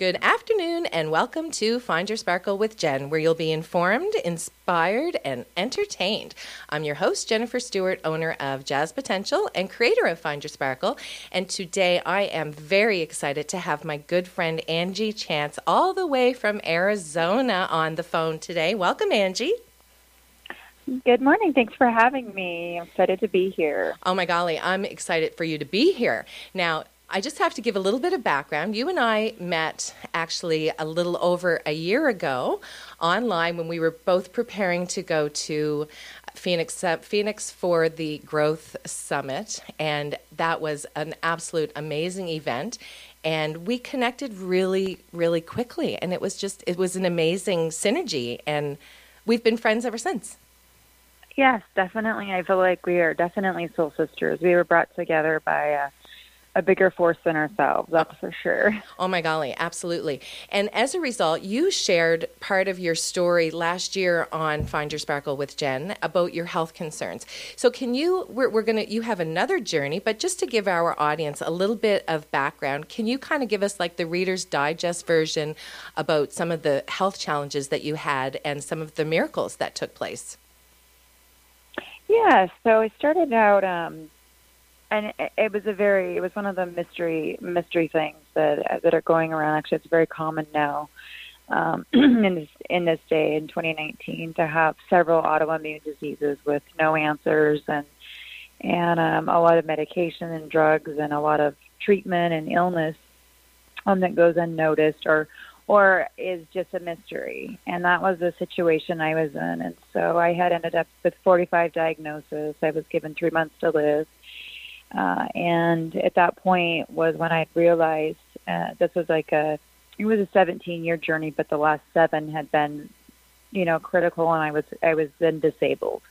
Good afternoon, and welcome to Find Your Sparkle with Jen, where you'll be informed, inspired, and entertained. I'm your host, Jennifer Stewart, owner of Jazz Potential and creator of Find Your Sparkle. And today I am very excited to have my good friend Angie Chance, all the way from Arizona, on the phone today. Welcome, Angie. Good morning. Thanks for having me. I'm excited to be here. Oh my golly, I'm excited for you to be here. Now, I just have to give a little bit of background. You and I met actually a little over a year ago online when we were both preparing to go to Phoenix uh, Phoenix for the Growth Summit, and that was an absolute amazing event. And we connected really, really quickly, and it was just it was an amazing synergy, and we've been friends ever since. Yes, definitely. I feel like we are definitely soul sisters. We were brought together by. Uh, a bigger force than ourselves, that's for sure. Oh my golly, absolutely. And as a result, you shared part of your story last year on Find Your Sparkle with Jen about your health concerns. So can you we're, we're going to you have another journey, but just to give our audience a little bit of background, can you kind of give us like the reader's digest version about some of the health challenges that you had and some of the miracles that took place? Yeah, so I started out um and it, was a very it was one of the mystery mystery things that that are going around. Actually, it's very common now um, in this in this day in 2019 to have several autoimmune diseases with no answers and and um, a lot of medication and drugs and a lot of treatment and illness um, that goes unnoticed or or is just a mystery. And that was the situation I was in. And so I had ended up with 45 diagnoses. I was given three months to live. Uh, and at that point was when I realized uh, this was like a, it was a 17 year journey, but the last seven had been, you know, critical, and I was I was then disabled,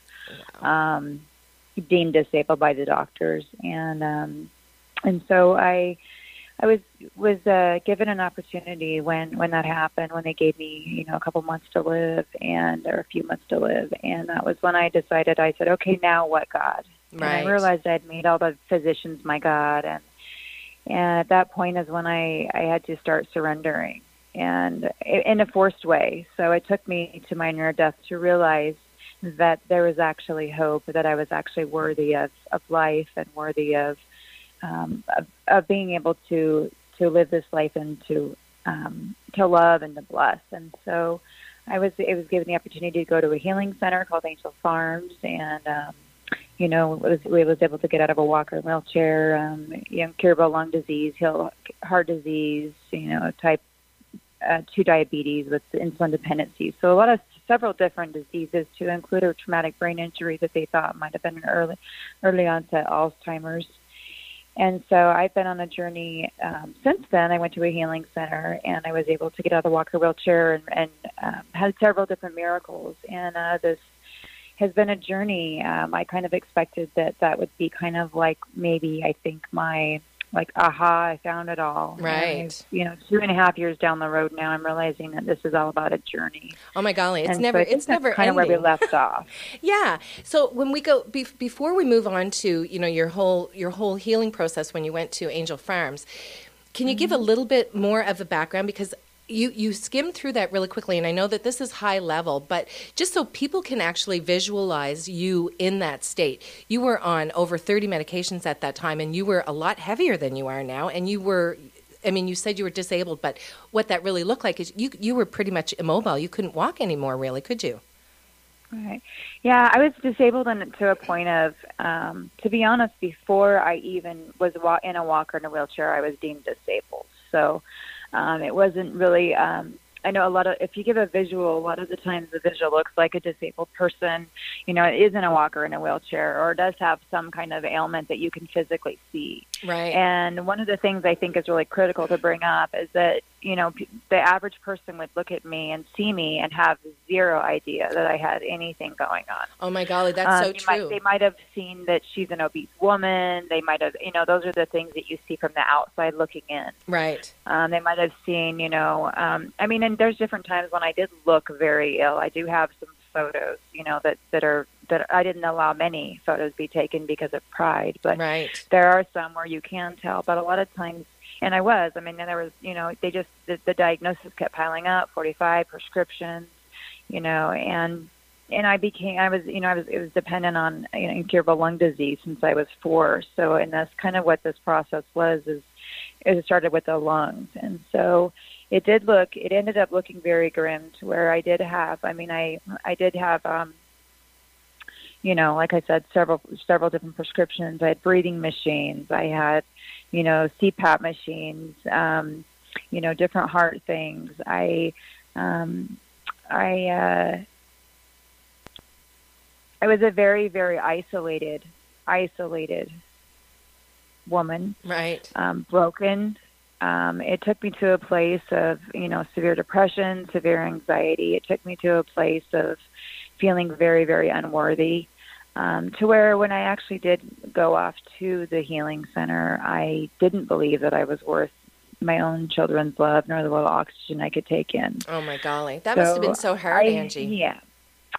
wow. um, deemed disabled by the doctors, and um, and so I. I was was uh, given an opportunity when when that happened when they gave me you know a couple months to live and or a few months to live and that was when I decided I said okay now what God Right. And I realized I'd made all the physicians my God, and and at that point is when I I had to start surrendering, and in a forced way. So it took me to my near death to realize that there was actually hope, that I was actually worthy of of life and worthy of um, of, of being able to to live this life and to um, to love and to bless. And so I was I was given the opportunity to go to a healing center called Angel Farms, and um, you know, was, we was able to get out of a walker wheelchair, um, you know, curable lung disease, heart disease, you know, type uh, 2 diabetes with insulin dependency. So a lot of several different diseases to include a traumatic brain injury that they thought might have been an early, early onset Alzheimer's. And so I've been on a journey um, since then. I went to a healing center and I was able to get out of the walker wheelchair and, and um, had several different miracles. And uh, this has been a journey. Um, I kind of expected that that would be kind of like maybe I think my like aha, I found it all. Right. you know, two and a half years down the road now, I'm realizing that this is all about a journey. Oh my golly, it's and never so it's never kind ending. of where we left off. yeah. So when we go be, before we move on to you know your whole your whole healing process when you went to Angel Farms. Can you mm-hmm. give a little bit more of a background because you you skimmed through that really quickly and i know that this is high level but just so people can actually visualize you in that state you were on over 30 medications at that time and you were a lot heavier than you are now and you were I mean, you said you were disabled, but what that really looked like is you you were pretty much immobile. You couldn't walk anymore, really, could you? Right. Yeah, I was disabled and to a point of, um, to be honest, before I even was in a walker in a wheelchair, I was deemed disabled. So um, it wasn't really. Um, I know a lot of if you give a visual, a lot of the times the visual looks like a disabled person. You know, it is in a walker in a wheelchair, or does have some kind of ailment that you can physically see. Right. And one of the things I think is really critical to bring up is that you know, the average person would look at me and see me and have zero idea that I had anything going on. Oh my golly, that's um, so true. Might, they might have seen that she's an obese woman. They might have, you know, those are the things that you see from the outside looking in. Right. Um, they might have seen, you know, um, I mean, and there's different times when I did look very ill. I do have some photos, you know, that that are that I didn't allow many photos be taken because of pride, but right. there are some where you can tell. But a lot of times and I was. I mean, there was, you know, they just the, the diagnosis kept piling up, 45 prescriptions, you know, and and I became, I was, you know, I was, it was dependent on you know, incurable lung disease since I was four. So, and that's kind of what this process was. Is it started with the lungs, and so it did look, it ended up looking very grim to where I did have, I mean, I, I did have, um, you know, like I said, several several different prescriptions. I had breathing machines. I had, you know, CPAP machines. Um, you know, different heart things. I, um, I, uh, I was a very very isolated, isolated woman. Right. Um, broken. Um, it took me to a place of you know severe depression, severe anxiety. It took me to a place of feeling very, very unworthy. Um, to where when I actually did go off to the healing center, I didn't believe that I was worth my own children's love nor the little oxygen I could take in. Oh my golly, that so must have been so hard, I, Angie. Yeah,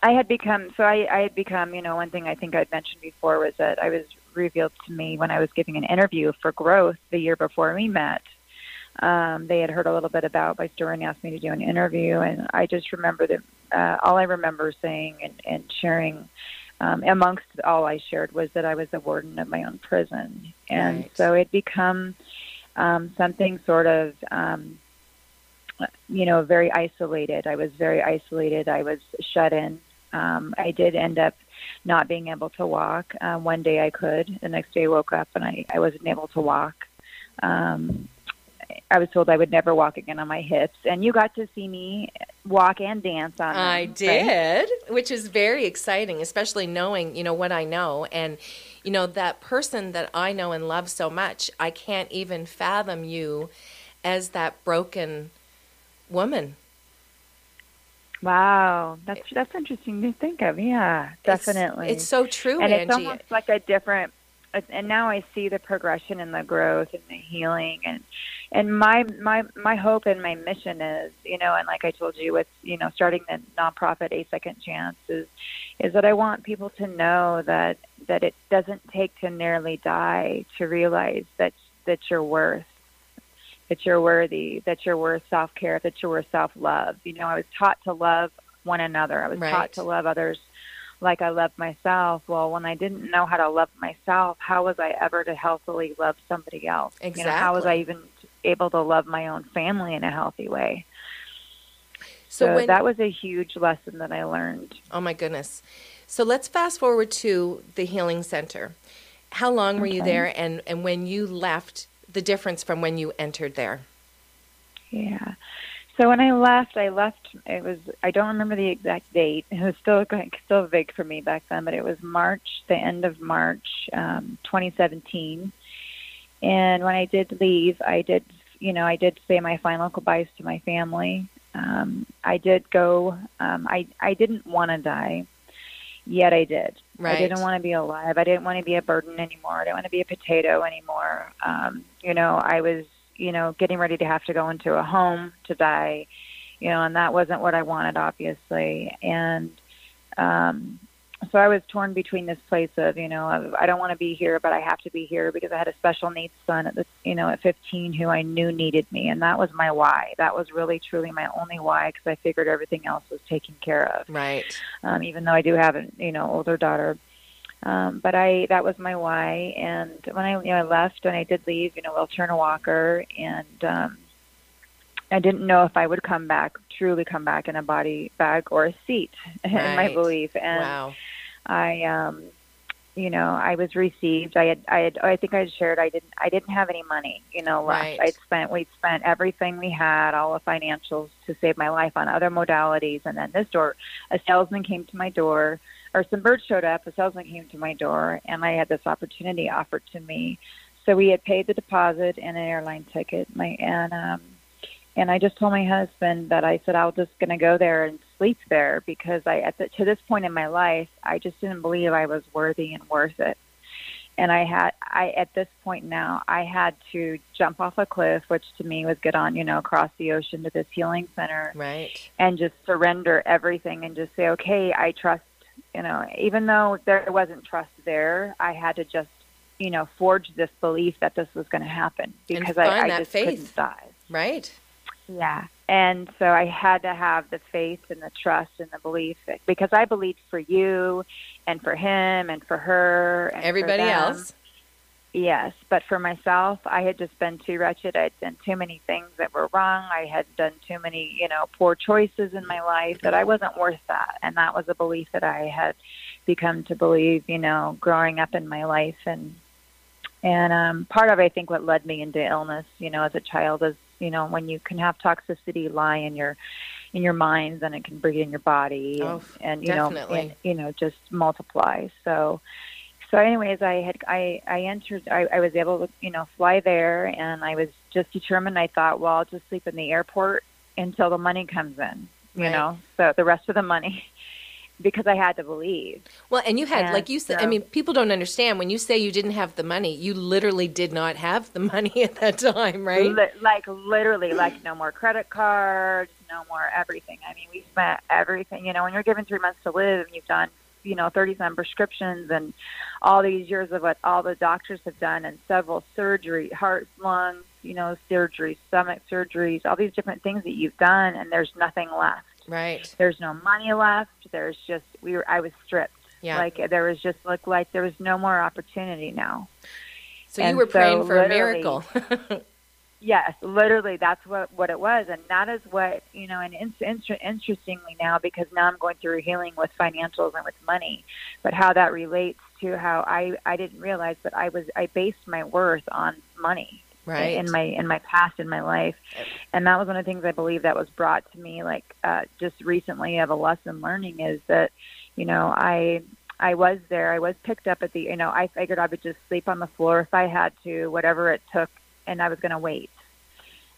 I had become so I, I had become. You know, one thing I think I'd mentioned before was that I was revealed to me when I was giving an interview for Growth the year before we met. Um, they had heard a little bit about my story and asked me to do an interview, and I just remember that uh, all I remember saying and, and sharing um, amongst all I shared was that I was the warden of my own prison, and right. so it become um, something sort of, um, you know, very isolated. I was very isolated. I was shut in. Um, I did end up not being able to walk. Uh, one day I could. The next day I woke up and I, I wasn't able to walk. Um, I was told I would never walk again on my hips, and you got to see me walk and dance on them. I did, right? which is very exciting, especially knowing you know what I know, and you know that person that I know and love so much. I can't even fathom you as that broken woman. Wow, that's that's interesting to think of. Yeah, definitely. It's, it's so true, and Angie. it's almost like a different. And now I see the progression and the growth and the healing and and my my my hope and my mission is you know and like i told you with you know starting the nonprofit a second chance is is that i want people to know that that it doesn't take to nearly die to realize that that you're worth that you're worthy that you're worth self care that you're worth self love you know i was taught to love one another i was right. taught to love others like I love myself. Well, when I didn't know how to love myself, how was I ever to healthily love somebody else? Exactly. You know, how was I even able to love my own family in a healthy way. So, so when, that was a huge lesson that I learned. Oh my goodness. So let's fast forward to the healing center. How long were okay. you there and, and when you left, the difference from when you entered there? Yeah. So when I left, I left. It was I don't remember the exact date. It was still still vague for me back then, but it was March, the end of March, um, 2017. And when I did leave, I did, you know, I did say my final goodbyes to my family. Um, I did go. Um, I I didn't want to die, yet I did. Right. I didn't want to be alive. I didn't want to be a burden anymore. I didn't want to be a potato anymore. Um, you know, I was, you know, getting ready to have to go into a home to die. You know, and that wasn't what I wanted, obviously. And um, so I was torn between this place of, you know, I don't want to be here, but I have to be here because I had a special needs son at the, you know, at 15 who I knew needed me, and that was my why. That was really truly my only why because I figured everything else was taken care of. Right. Um, even though I do have a, you know, older daughter, um, but I that was my why. And when I, you know, I left and I did leave, you know, I'll turn a walker, and um, I didn't know if I would come back, truly come back in a body bag or a seat, right. in my belief. And wow. I, um, you know, I was received. I had, I had, I think I had shared. I didn't, I didn't have any money, you know, left. Right. I'd spent, we'd spent everything we had, all the financials to save my life on other modalities. And then this door, a salesman came to my door, or some birds showed up. A salesman came to my door, and I had this opportunity offered to me. So we had paid the deposit and an airline ticket. My and um, and I just told my husband that I said I was just going to go there and sleep there because I at the, to this point in my life I just didn't believe I was worthy and worth it. And I had I at this point now I had to jump off a cliff, which to me was get on you know across the ocean to this healing center, right? And just surrender everything and just say, okay, I trust. You know, even though there wasn't trust there, I had to just you know, forge this belief that this was going to happen because I, I just faith. couldn't die. Right. Yeah. And so I had to have the faith and the trust and the belief that, because I believed for you and for him and for her and Everybody else. Yes, but for myself, I had just been too wretched. I had done too many things that were wrong. I had done too many, you know, poor choices in my life that I wasn't worth that. And that was a belief that I had become to believe, you know, growing up in my life and and um part of I think what led me into illness, you know, as a child is, you know, when you can have toxicity lie in your in your mind, then it can bring it in your body Oh, and, and you know and, you know, just multiply. So so anyways i had i i entered I, I was able to you know fly there and i was just determined i thought well i'll just sleep in the airport until the money comes in you Right. know so the rest of the money because i had to believe Well, and you had, And like you said, I mean, people don't understand when you say you didn't have the money, you literally did not have the money at that time, right? Li- like literally like no more credit cards no more everything i mean we spent everything you know when you're given three months to live and you've done you know 30 some prescriptions and all these years of what all the doctors have done and several surgery heart lungs you know surgeries stomach surgeries all these different things that you've done and there's nothing left Right. there's no money left there's just we were i was stripped Yeah. like there was just looked like there was no more opportunity now so you and were so praying for a miracle. Yes, literally, that's what what it was, and that is what you know. And in, inter- interestingly now, because now I'm going through healing with financials and with money, but how that relates to how I I didn't realize, but I was I based my worth on money right. in my in my past in my life, and that was one of the things I believe that was brought to me like uh, just recently of a lesson learning is that you know I I was there I was picked up at the you know I figured I would just sleep on the floor if I had to whatever it took and I was going to wait.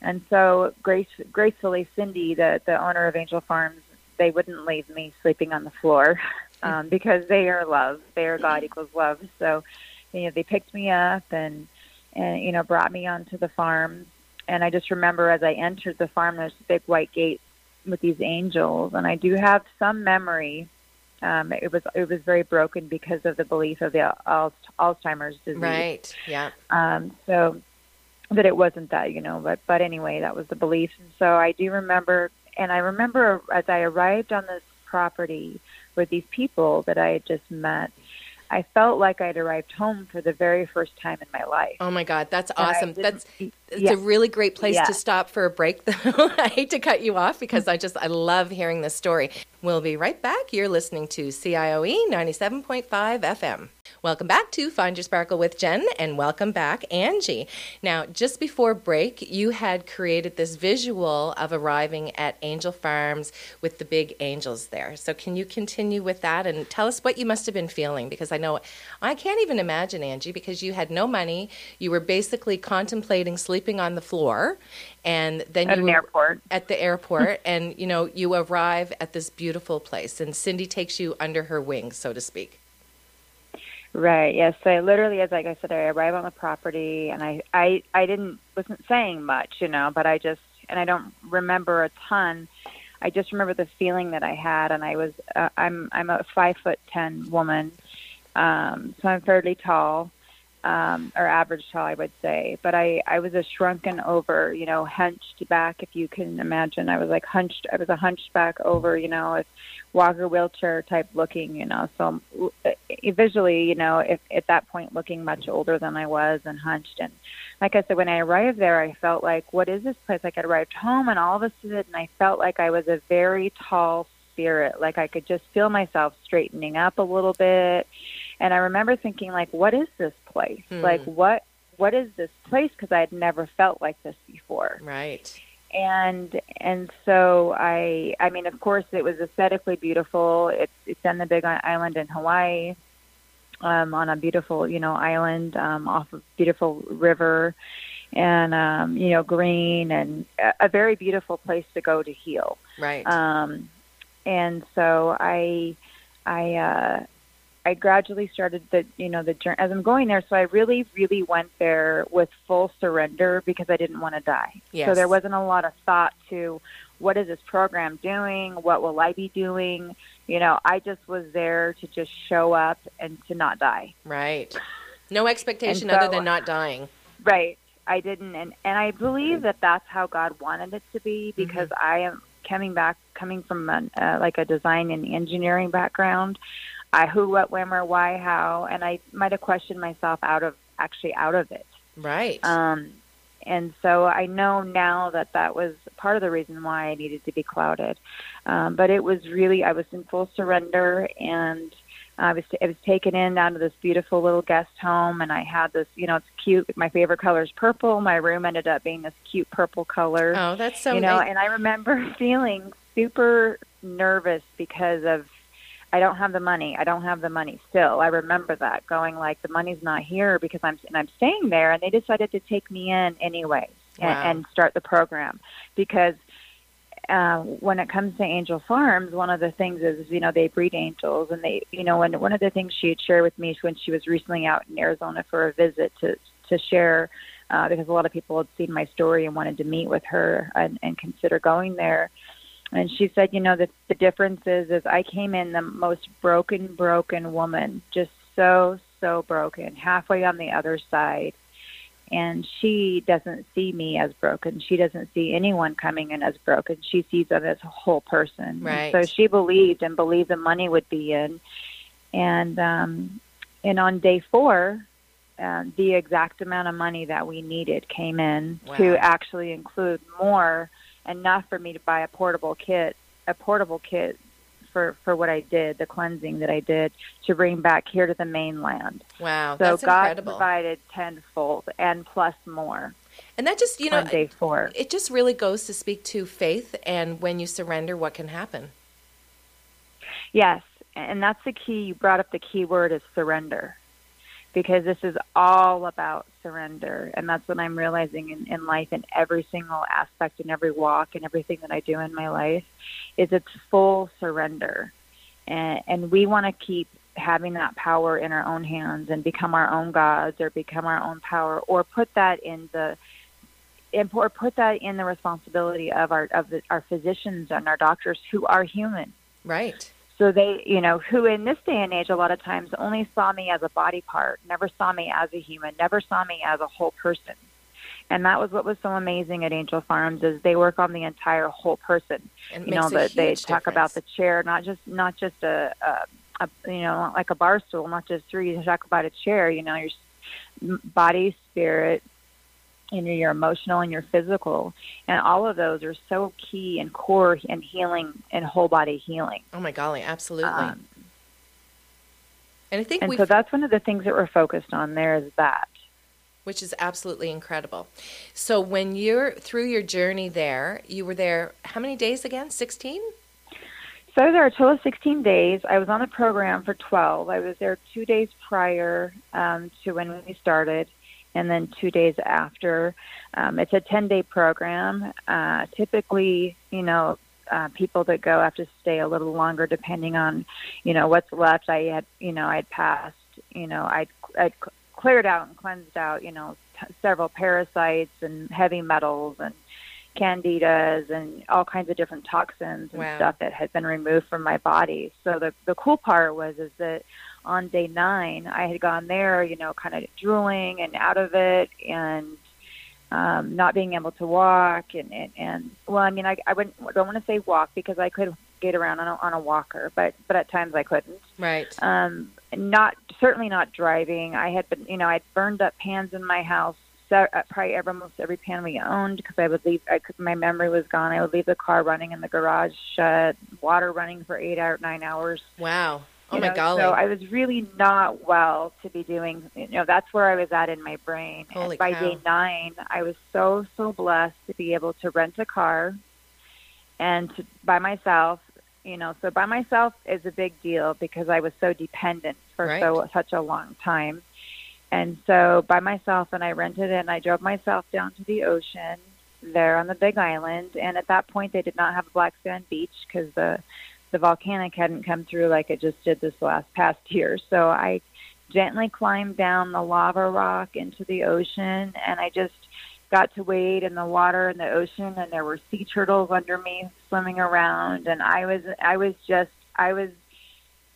And so grace, gracefully Cindy the the owner of Angel Farms they wouldn't leave me sleeping on the floor um, because they are love. They are God equals love. So you know they picked me up and and you know brought me onto the farm. And i just remember as i entered the farm there's big white gates with these angels. And i do have some memory um it was it was very broken because of the belief of the alzheimer's disease. Right. Yeah. um so that it wasn't that you know but but anyway that was the belief and so i do remember and i remember as i arrived on this property with these people that i had just met i felt like i'd arrived home for the very first time in my life Oh my God, that's awesome. That's it's yeah. a really great place Yeah. to stop for a break. Though I hate to cut you off because I just I love hearing this story. We'll be right back. You're listening to CIOE 97.5 FM. Welcome back to Find Your Sparkle with Jen, and welcome back, Angie. Now, just before break, you had created this visual of arriving at Angel Farms with the big angels there. So, can you continue with that and tell us what you must have been feeling? Because I know I can't even imagine, Angie, because you had no money. You were basically contemplating sleeping on the floor, and then at you an airport at the airport, and you know you arrive at this beautiful place, and Cindy takes you under her wing, so to speak. Right. Yes. So I literally, as like I said, I arrived on the property, and I, I, I didn't wasn't saying much, you know, but I just, and I don't remember a ton. I just remember the feeling that I had, and I was, uh, I'm, I'm a five foot ten woman, um, so I'm fairly tall, um, or average tall, I would say. But I, I was a shrunken over, you know, hunched back, if you can imagine. I was like hunched. I was a hunchback over, you know, with walker wheelchair type looking, you know. So uh, visually, you know, if, at that point looking much older than I was and hunched. And like I said, when I arrived there, I felt like, what is this place? Like I arrived home, and all of a sudden, I felt like I was a very tall spirit. Like I could just feel myself straightening up a little bit. And I remember thinking, like, what is this place? Hmm. Like, what what is this place? Because I had never felt like this before Right. and and so I I mean of course it was aesthetically beautiful. It's it's on the Big Island in Hawaii, um, on a beautiful you know island um, off of beautiful river, and um, you know green and a, a very beautiful place to go to heal. Right. Um, and so I, I, uh, I gradually started the, you know, the journey as I'm going there. So I really, really went there with full surrender because I didn't want to die. Yes. So there wasn't a lot of thought to what is this program doing? What will I be doing? You know, I just was there to just show up and to not die. right. No expectation so, other than not dying. Right. I didn't, and and I believe that that's how God wanted it to be mm-hmm. because mm-hmm. I am coming back, coming from an, uh, like a design and engineering background. I who, what, when, where, why, how, and I might have questioned myself out of actually out of it. Right. Um, and so I know now that that was part of the reason why I needed to be clouded. Um, but it was really I was in full surrender, and I was I was taken in down to this beautiful little guest home, and I had this you know it's cute. My favorite color is purple. My room ended up being this cute purple color. Oh, that's so you know. And I remember feeling super nervous because of I don't have the money. I don't have the money still. I remember that going like the money's not here because I'm and I'm staying there and they decided to take me in anyway wow. and, and start the program because uh, when it comes to Angel Farms, one of the things is, you know, they breed angels, and they, you know, and one of the things she had shared with me when she was recently out in Arizona for a visit to to share, uh, because a lot of people had seen my story and wanted to meet with her and, and consider going there and she said, you know, the the difference is, is I came in the most broken, broken woman, just so so broken, halfway on the other side, and she doesn't see me as broken. She doesn't see anyone coming in as broken. She sees them as a whole person. Right. And so she believed and believed the money would be in, and um, and on day four, uh, the exact amount of money that we needed came in wow. to actually include more enough for me to buy a portable kit, a portable kit for for what I did, the cleansing that I did to bring back here to the mainland. Wow, so that's God incredible. provided tenfold and plus more. And that just you know, day four. it just really goes to speak to faith and when you surrender, what can happen. Yes, and that's the key. You brought up the key word is surrender because this is all about surrender. And that's what I'm realizing in, in life in every single aspect, in every walk, and everything that I do in my life, is it's full surrender. And, and we want to keep having that power in our own hands and become our own gods or become our own power or put that in the or put that in the responsibility of our of the, our physicians and our doctors who are human. Right. So they, you know, who in this day and age a lot of times only saw me as a body part, never saw me as a human, never saw me as a whole person. And that was what was so amazing at Angel Farms is they work on the entire whole person. And you know, that they talk difference. about the chair, not just not just a, a, a you know like a bar stool, not just three. You talk about a chair. You know, your body, spirit, you know your emotional and your physical. And all of those are so key and core and healing and whole body healing. Oh my golly absolutely. Um, and i think and so that's one of the things that we're focused on there is that. Which is absolutely incredible. So when you're through your journey there you were there how many days again? 16 so I was there a total of 16 days. I was on the program for 12. I was there two days prior um, to when we started and then two days after. Um, it's a 10 day program. Uh, typically, you know, uh, people that go have to stay a little longer depending on, you know, what's left. I had, you know, I'd passed, you know, I'd, I'd cleared out and cleansed out, you know, t- several parasites and heavy metals and candidas and all kinds of different toxins and wow. stuff that had been removed from my body. So the the cool part was is that on day nine, I had gone there, you know, kind of drooling and out of it and um, not being able to walk. And, and, and well, I mean, I, I wouldn't, don't want to say walk because I could get around on a, on a walker, but, but at times I couldn't. Right. Um, not, certainly not driving. I had been, you know, I'd burned up pans in my house so, uh, probably every, almost every pan we owned because I would leave. I could, my memory was gone. I would leave the car running in the garage, shut, water running for eight or nine hours. Wow. Oh my golly! So I was really not well to be doing. You know, that's where I was at in my brain. Holy and by cow. day nine, I was so so blessed to be able to rent a car, and to, by myself. You know, so by myself is a big deal because I was so dependent for Right. so such a long time. And so by myself, and I rented it, and I drove myself down to the ocean there on the Big Island. And at that point, they did not have a black sand beach because the the volcanic hadn't come through like it just did this last past year. So I gently climbed down the lava rock into the ocean, and I just got to wade in the water in the ocean, and there were sea turtles under me swimming around, and I was I was just I was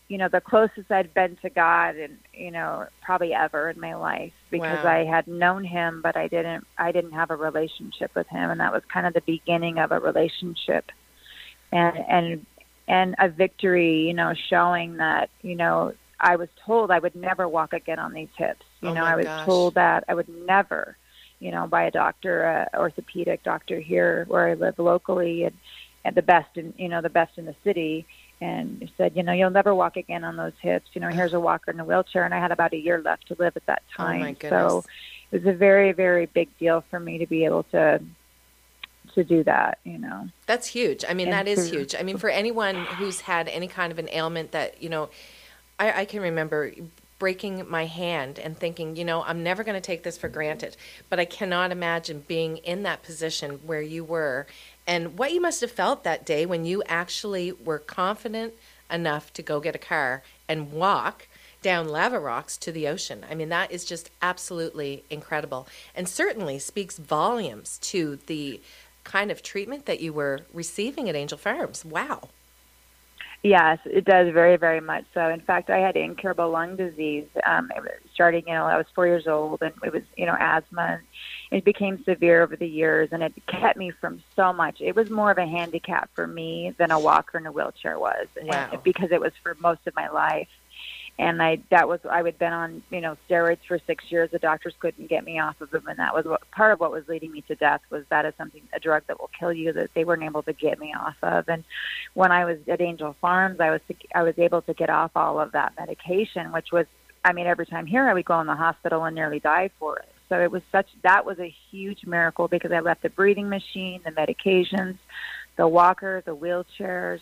you know, the closest I'd been to God and, you know, probably ever in my life because Wow. I had known him, but I didn't, I didn't have a relationship with him. And that was kind of the beginning of a relationship and, and, and a victory, you know, showing that, you know, I was told I would never walk again on these hips. You Oh know, I was gosh. told that I would never, you know, by a doctor, a orthopedic doctor here where I live locally and, and the best in, you know, the best in the city and he said, you know, you'll never walk again on those hips. You know, here's a walker in a wheelchair, and I had about a year left to live at that Oh time. goodness. so it was a very, very big deal for me to be able to to do that. You know, That's huge. I mean, And that is huge. I mean, for anyone who's had any kind of an ailment that, you know, I, I can remember breaking my hand and thinking, you know, I'm never going to take this for granted. But I cannot imagine being in that position where you were and what you must have felt that day when you actually were confident enough to go get a car and walk down lava rocks to the ocean. I mean, that is just absolutely incredible and certainly speaks volumes to the kind of treatment that you were receiving at Angel Farms. Wow. yes, it does very, very much so. In fact, I had incurable lung disease. Um, it was starting, you know, I was four years old, and it was, you know, asthma. And it became severe over the years, and it kept me from so much. It was more of a handicap for me than a walker in a wheelchair was, and- Wow. because it was for most of my life. And I that was I had been on you know steroids for six years. The doctors couldn't get me off of them, and that was what, part of what was leading me to death. Was that is something a drug that will kill you that they weren't able to get me off of. And when I was at Angel Farms, I was I was able to get off all of that medication, which was I mean every time here I would go in the hospital and nearly die for it. So it was such that was a huge miracle because I left the breathing machine, the medications, the walker, the wheelchairs.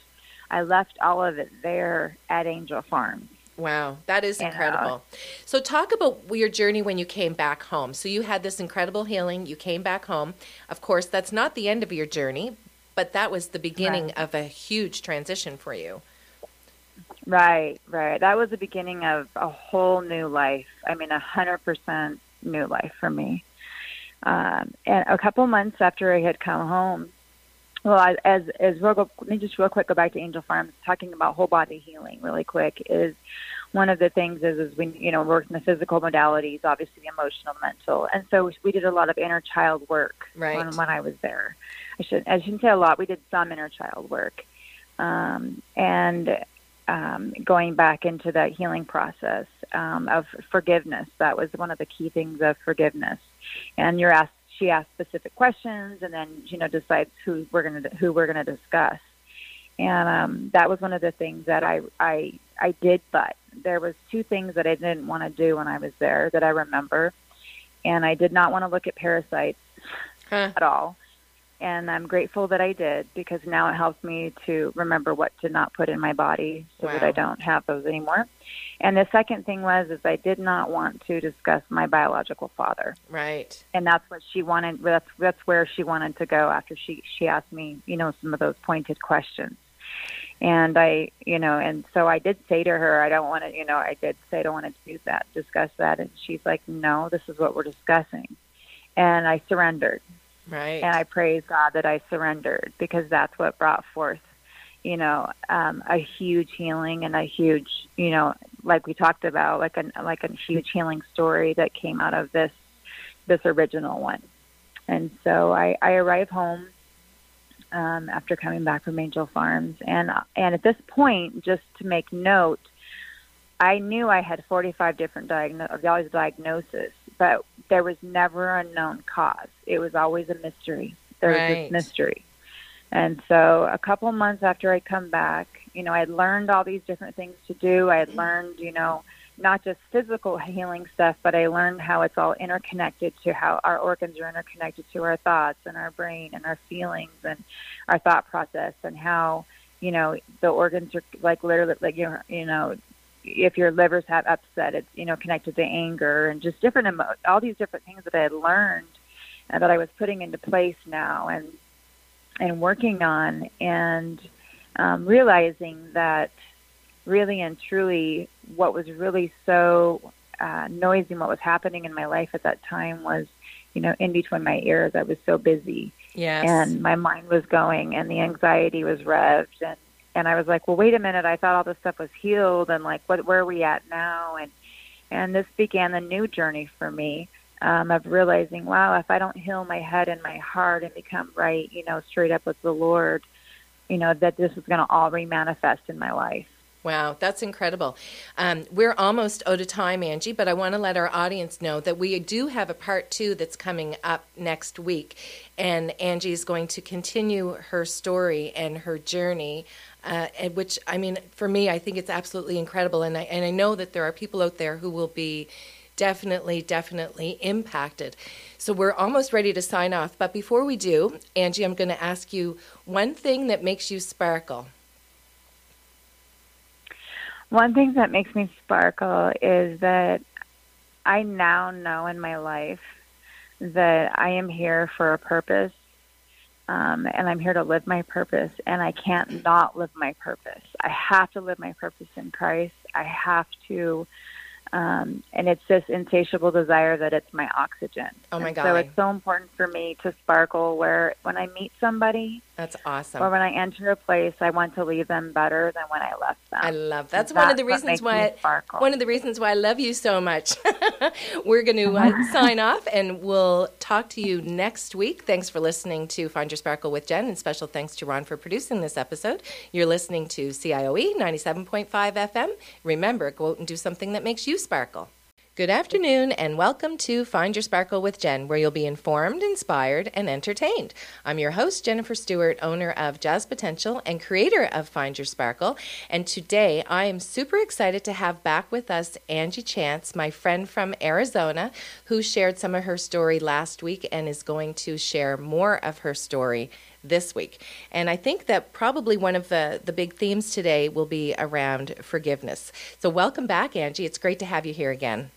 I left all of it there at Angel Farms. Wow, that is incredible. So, talk about your journey when you came back home. So, you had this incredible healing. You came back home. Of course, that's not the end of your journey, but that was the beginning Right. of a huge transition for you. Right, right. That was the beginning of a whole new life. I mean, a hundred percent new life for me. Um, and a couple months after I had come home, well, as as real, let me just real quick go back to Angel Farms, talking about whole body healing really quick. Is one of the things is is we you know work in the physical modalities, obviously the emotional, mental, and so we did a lot of inner child work Right. when when I was there. I should I shouldn't say a lot. We did some inner child work, um, and um, going back into that healing process um, of forgiveness. That was one of the key things of forgiveness. And you're asked, she asked specific questions, and then you know decides who we're gonna who we're gonna discuss. And um, that was one of the things that I I I did, but there was two things that I didn't want to do when I was there that I remember, and I did not want to look at parasites Huh. at all. And I'm grateful that I did because now it helps me to remember what to not put in my body so that I don't have those anymore. And the second thing was is I did not want to discuss my biological father. Right. And that's what she wanted that's that's where she wanted to go after she she asked me, you know, some of those pointed questions. And I, you know, and so I did say to her, I don't want to, you know, I did say I don't want to do that, discuss that. And she's like, no, this is what we're discussing. And I surrendered Right. and I praise God that I surrendered because that's what brought forth, you know, um, a huge healing and a huge, you know, like we talked about, like a like a huge healing story that came out of this this original one. And so I, I arrive home um, after coming back from Angel Farms, and and at this point, just to make note, I knew I had 45 different diagno- diagnoses, but there was never a known cause. It was always a mystery. There was Right. this mystery. And so a couple months after I come back, you know, I had learned all these different things to do. I had learned, you know, not just physical healing stuff, but I learned how it's all interconnected to how our organs are interconnected to our thoughts and our brain and our feelings and our thought process and how, you know, the organs are like literally like you know, you know, if your livers have upset, it's you know connected to anger and just different emo- all these different things that I had learned and that I was putting into place now and and working on and um, realizing that really and truly what was really so uh, noisy and what was happening in my life at that time was you know in between my ears I was so busy yes. and my mind was going and the anxiety was revved and and I was like, well, wait a minute, I thought all this stuff was healed, and like, what where are we at now? And and this began the new journey for me um, of realizing, wow, if I don't heal my head and my heart and become right, you know, straight up with the Lord, you know, that this is going to all remanifest in my life. Wow, that's incredible. Um, we're almost out of time, Angie, but I want to let our audience know that we do have a part two that's coming up next week. And Angie is going to continue her story and her journey. Uh, and which I mean, for me, I think it's absolutely incredible, and I and I know that there are people out there who will be definitely, definitely impacted. So we're almost ready to sign off. But before we do, Angie, I'm going to ask you one thing that makes you sparkle. One thing that makes me sparkle is that I now know in my life that I am here for a purpose um, and I'm here to live my purpose, and I can't not live my purpose. I have to live my purpose in Christ. I have to um, and it's this insatiable desire that it's my oxygen. Oh my and god! So it's so important for me to sparkle. Where when I meet somebody, that's awesome. Or when I enter a place, I want to leave them better than when I left them. I love that's, that's one of the reasons why one of the reasons why I love you so much. We're going to uh, sign off, and we'll talk to you next week. Thanks for listening to Find Your Sparkle with Jen, and special thanks to Ron for producing this episode. You're listening to CIOE 97.5 FM. Remember, go out and do something that makes you sparkle. Good afternoon, and welcome to Find Your Sparkle with Jen, where you'll be informed, inspired, and entertained. I'm your host, Jennifer Stewart, owner of Jazz Potential and creator of Find Your Sparkle. And today I am super excited to have back with us Angie Chance, my friend from Arizona, who shared some of her story last week and is going to share more of her story this week. And I think that probably one of the, the big themes today will be around forgiveness. So, welcome back, Angie. It's great to have you here again.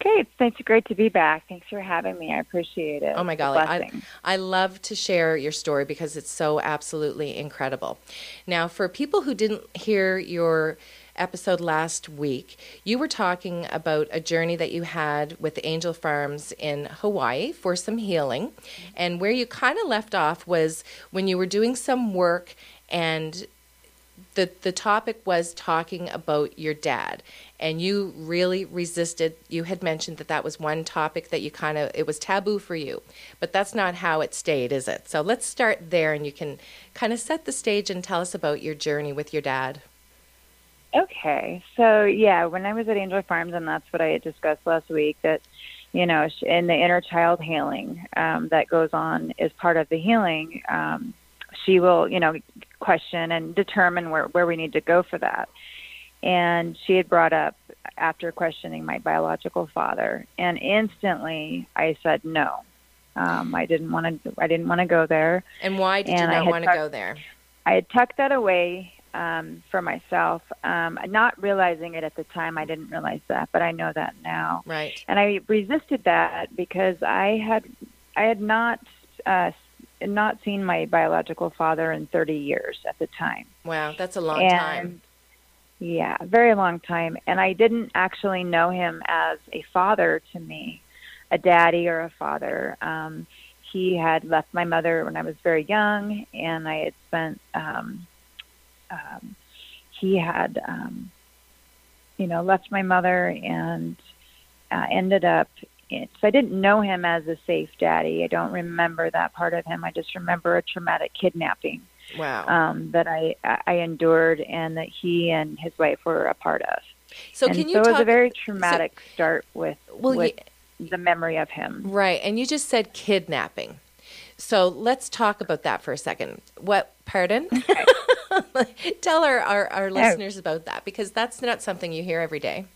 Okay, it's great to be back. Thanks for having me. I appreciate it. Oh my golly, I, I love to share your story because it's so absolutely incredible. Now, for people who didn't hear your episode last week, you were talking about a journey that you had with Angel Farms in Hawaii for some healing. Mm-hmm. And where you kind of left off was when you were doing some work and the the topic was talking about your dad and you really resisted you had mentioned that that was one topic that you kind of it was taboo for you but that's not how it stayed is it? So let's start there and you can kind of set the stage and tell us about your journey with your dad. Okay so yeah when i was at angel farms and that's what i had discussed last week that you know in the inner child healing um, that goes on is part of the healing um, she will you know question and determine where, where we need to go for that. And she had brought up after questioning my biological father, and instantly I said no. Um, I didn't want to. I didn't want to go there. And why did and you not want to go there? I had tucked that away um, for myself, um, not realizing it at the time. I didn't realize that, but I know that now. Right. And I resisted that because I had I had not uh, not seen my biological father in 30 years at the time. Wow, that's a long and, time. Yeah, very long time. And I didn't actually know him as a father to me, a daddy or a father. Um, he had left my mother when I was very young, and I had spent. Um, um, he had, um, you know, left my mother and uh, ended up so I didn't know him as a safe daddy. I don't remember that part of him. I just remember a traumatic kidnapping. Wow. Um, that I I endured and that he and his wife were a part of. So and can you so talk, it was a very traumatic so, start with, well, with you, the memory of him. Right, and you just said kidnapping. So let's talk about that for a second. What? Pardon? Okay. Tell our, our, our listeners about that because that's not something you hear every day.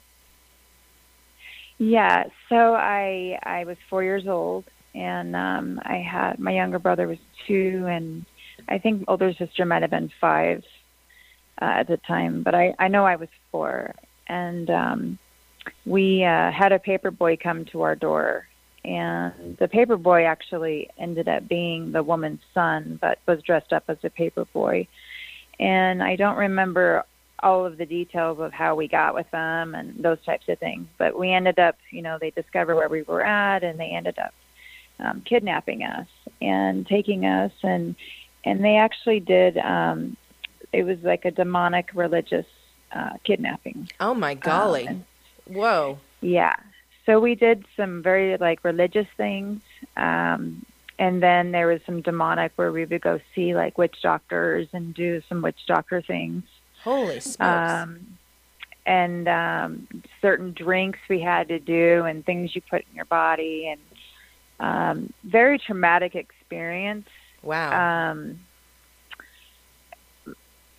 Yeah, so I I was four years old, and um, I had my younger brother was two, and I think older sister might have been five uh, at the time, but I I know I was four, and um, we uh, had a paper boy come to our door, and the paper boy actually ended up being the woman's son, but was dressed up as a paper boy, and I don't remember all of the details of how we got with them and those types of things. But we ended up, you know, they discovered where we were at, and they ended up um, kidnapping us and taking us, and and they actually did um, it was like a demonic religious uh, kidnapping. Oh my golly! Um, Whoa! Yeah. So we did some very like religious things, um, and then there was some demonic where we would go see like witch doctors and do some witch doctor things. Holy smokes! Um, and um, certain drinks we had to do, and things you put in your body, and um, very traumatic experience. wow! Um,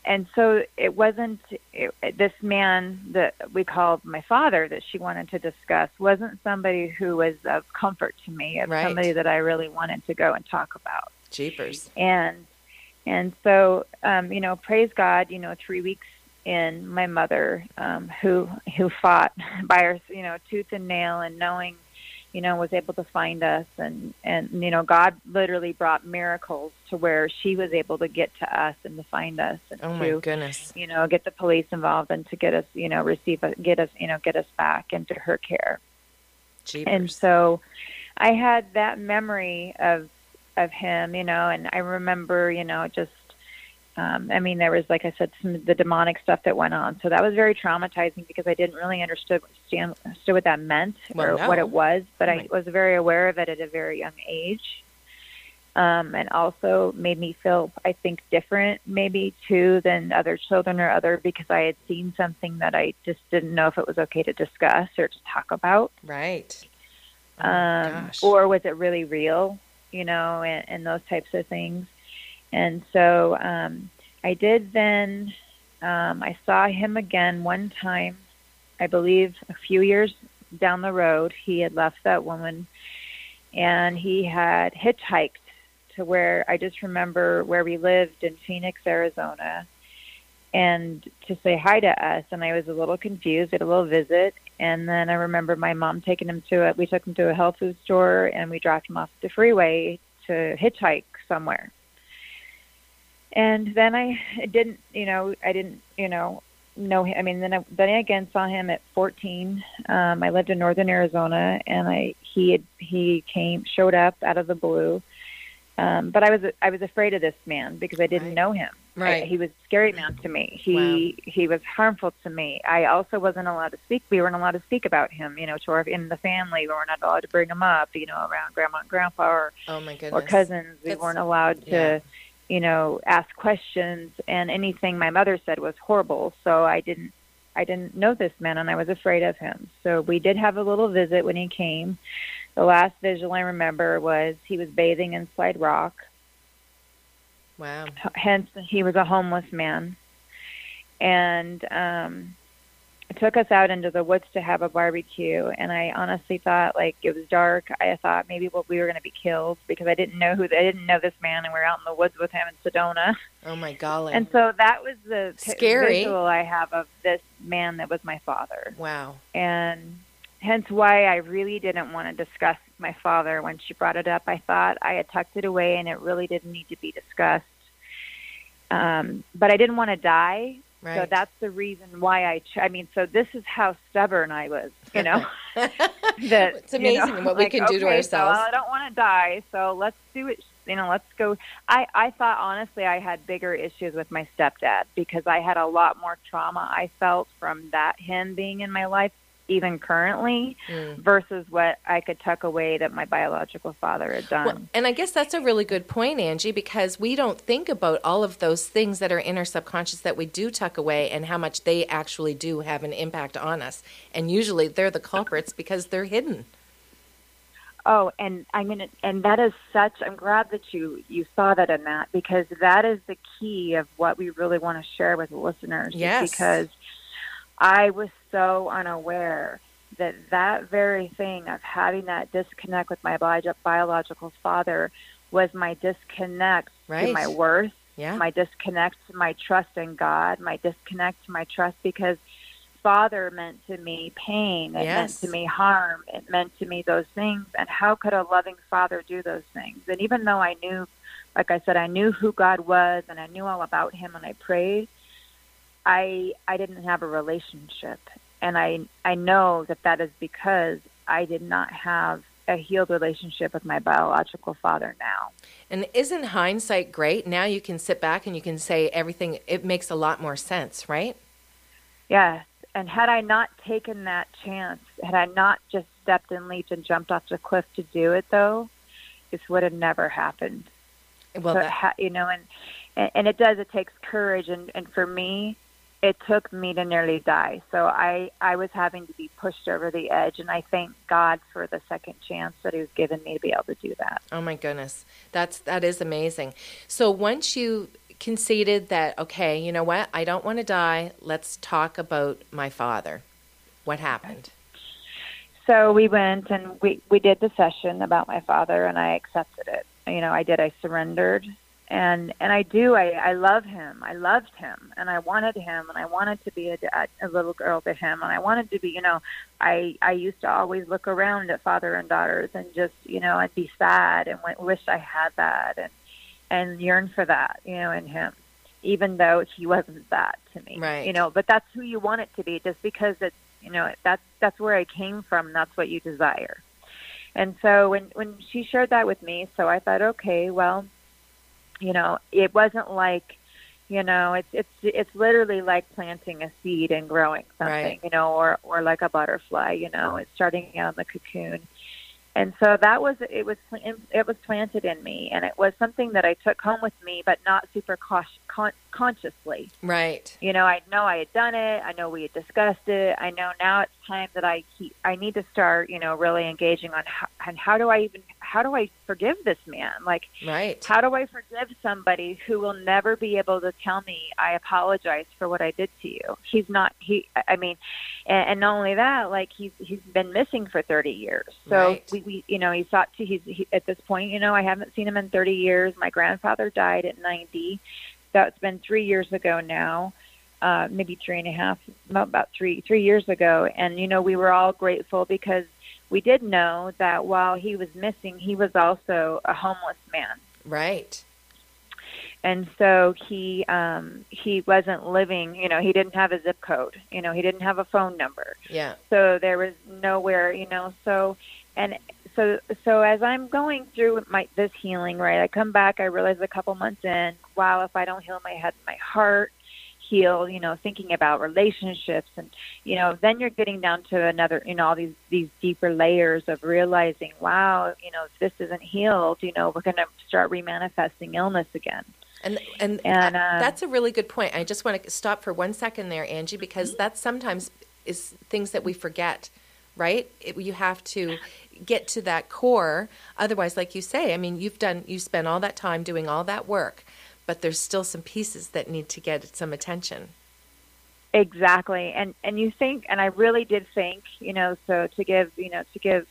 and so it wasn't it, this man that we called my father that she wanted to discuss wasn't somebody who was of comfort to me, of Right. somebody that I really wanted to go and talk about. Jeepers! And and so um, you know, praise God, you know, three weeks in, my mother, um, who who fought by her, you know, tooth and nail, and knowing, you know, was able to find us, and and you know, God literally brought miracles to where she was able to get to us and to find us, and Oh my to goodness! you know get the police involved and to get us, you know, receive get us, you know, get us back into her care. Jeepers! And so I had that memory of of him, you know, and I remember, you know, just um I mean there was like I said some of the demonic stuff that went on. So that was very traumatizing because I didn't really understood understand, understood what that meant Well, or no. what it was, but Oh I was very aware of it at a very young age. Um, and also made me feel, I think, different maybe too than other children or other because I had seen something that I just didn't know if it was okay to discuss or to talk about right? Oh um, or was it really real, you know, and, and those types of things. And so um, I did then, um, I saw him again one time, I believe a few years down the road. He had left that woman and he had hitchhiked to where I just remember where we lived in Phoenix, Arizona. And to say hi to us, and I was a little confused. Did a little visit, and then I remember my mom taking him to it. We took him to a health food store, and we dropped him off the freeway to hitchhike somewhere. And then I didn't, you know, I didn't, you know, know him. I mean, then I, then I again saw him at 14. Um, I lived in northern Arizona, and I he had he came showed up out of the blue. Um, but I was I was afraid of this man because I didn't Right. know him. Right. I, he was a scary man to me. He he was harmful to me. I also wasn't allowed to speak. We weren't allowed to speak about him. You know, to our in the family, we were not allowed to bring him up. You know, around grandma and grandpa or oh my goodness! or cousins. We That's- weren't allowed to, yeah. you know, ask questions. And anything my mother said was horrible. So I didn't I didn't know this man, and I was afraid of him. So we did have a little visit when he came. The last visual I remember was he was bathing in Slide Rock Wow! hence he was a homeless man and um took us out into the woods to have a barbecue and i honestly thought like it was dark i thought maybe well, we were going to be killed because i didn't know who i didn't know this man and we are out in the woods with him in sedona Oh my golly! and so that was the Scary. visual i have of this man that was my father wow! and hence why I really didn't want to discuss my father when she brought it up. I thought I had tucked it away and it really didn't need to be discussed. Um, but I didn't want to die, Right. so that's the reason why I. Ch- I mean, so this is how stubborn I was, you know. that It's amazing you know, what we like, can do to ourselves. So I don't want to die, so let's do it. You know, let's go. I I thought honestly I had bigger issues with my stepdad because I had a lot more trauma I felt from that him being in my life even currently Mm. versus what I could tuck away that my biological father had done. Well, and I guess that's a really good point, Angie, because we don't think about all of those things that are in our subconscious that we do tuck away and how much they actually do have an impact on us. And usually they're the culprits because they're hidden. Oh, and I mean, and that is such. I'm glad that you you saw that in that because that is the key of what we really want to share with listeners. Yes. Because I was so unaware that that very thing of having that disconnect with my bio- biological father was my disconnect to my worth, Yeah. my disconnect to my trust in God, my disconnect to my trust because father meant to me pain, it meant to me harm, it meant to me those things. And how could a loving father do those things? And even though I knew, like I said, I knew who God was and I knew all about him and I prayed, I I didn't have a relationship. And I I know that that is because I did not have a healed relationship with my biological father now. And isn't hindsight great? Now you can sit back and you can say everything, it makes a lot more sense, right? Yes. And had I not taken that chance, had I not just stepped and leaped and jumped off the cliff to do it, though, this would have never happened. Well, so, that, ha- you know, and, and and it does. It takes courage, and and for me, it took me to nearly die. So I I was having to be pushed over the edge, and I thank God for the second chance that He was given me to be able to do that. oh my goodness, that's that is amazing. So once you conceded that, okay, you know what, I don't want to die. Let's talk about my father. What happened? So we went and we we did the session about my father, and I accepted it. You know, I did. I surrendered, and and I do. I I love him. I loved him, and I wanted him, and I wanted to be a, a little girl to him, and I wanted to be. You know, I I used to always look around at father and daughters, and just you know, I'd be sad and w- wish I had that, and and yearn for that. You know, in him, even though he wasn't that to me. Right. You know, but that's who you want it to be, just because it's you know that's that's where I came from. That's what you desire. And so when when she shared that with me, so I thought, okay, well, you know, it wasn't like, you know, it's it's it's literally like planting a seed and growing something, Right. you know, or or like a butterfly, you know, it's starting out in the cocoon. And so that was it was it was planted in me, and it was something that I took home with me, but not super con- consciously. Right. You know, I know I had done it. I know we had discussed it. I know now it's time that I keep, I need to start, you know, really engaging on how, and how do I even how do I forgive this man? Like, Right. how do I forgive somebody who will never be able to tell me I apologize for what I did to you? He's not he. I mean, and, and not only that, like he's he's been missing for thirty years. So Right. we, we you know he's thought to he's he, at this point. You know, I haven't seen him in thirty years. My grandfather died at ninety. That's been three years ago now. Uh, maybe three and a half, about three three years ago, and you know we were all grateful because we did know that while he was missing, he was also a homeless man Right. and so he um he wasn't living you know he didn't have a zip code you know he didn't have a phone number Yeah. so there was nowhere you know so and so so as i'm going through my this healing right i come back i realize a couple months in wow if i don't heal my head my heart heal you know thinking about relationships and you know then you're getting down to another you know all these these deeper layers of realizing wow you know if this isn't healed you know we're going to start remanifesting illness again And and, And, uh, um, that's a really good point. I just want to stop for one second there, Angie, because that sometimes is things that we forget, right? It, you have to get to that core. Otherwise, like you say, I mean, you've done, you spent all that time doing all that work, but there's still some pieces that need to get some attention. Exactly. And and you think and I really did think, you know, so to give, you know, to give,